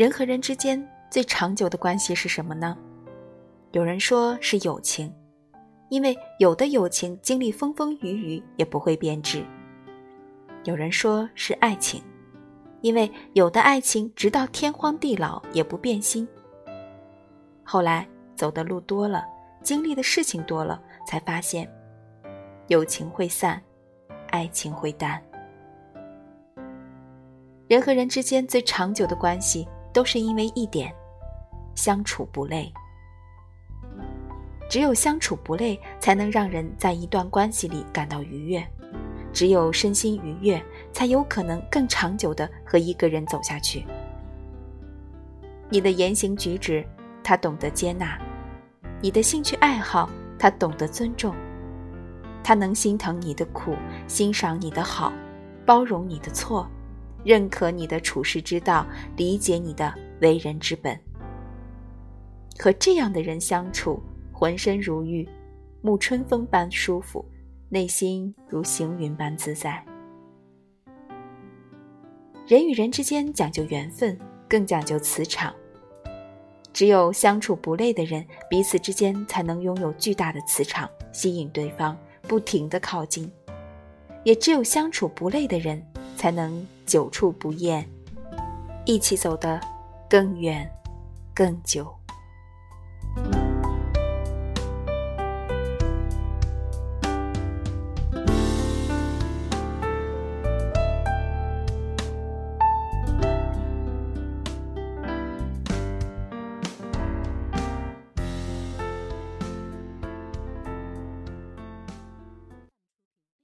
人和人之间最长久的关系是什么呢？有人说是友情，因为有的友情经历风风雨雨也不会变质；有人说是爱情，因为有的爱情直到天荒地老也不变心。后来走的路多了，经历的事情多了，才发现，友情会散，爱情会淡。人和人之间最长久的关系。都是因为一点，相处不累。只有相处不累，才能让人在一段关系里感到愉悦；只有身心愉悦，才有可能更长久的和一个人走下去。你的言行举止，他懂得接纳；你的兴趣爱好，他懂得尊重。他能心疼你的苦，欣赏你的好，包容你的错。认可你的处世之道，理解你的为人之本。和这样的人相处，浑身如玉，沐春风般舒服，内心如行云般自在。人与人之间讲究缘分，更讲究磁场。只有相处不累的人，彼此之间才能拥有巨大的磁场，吸引对方不停的靠近。也只有相处不累的人。才能久处不厌，一起走得更远、更久。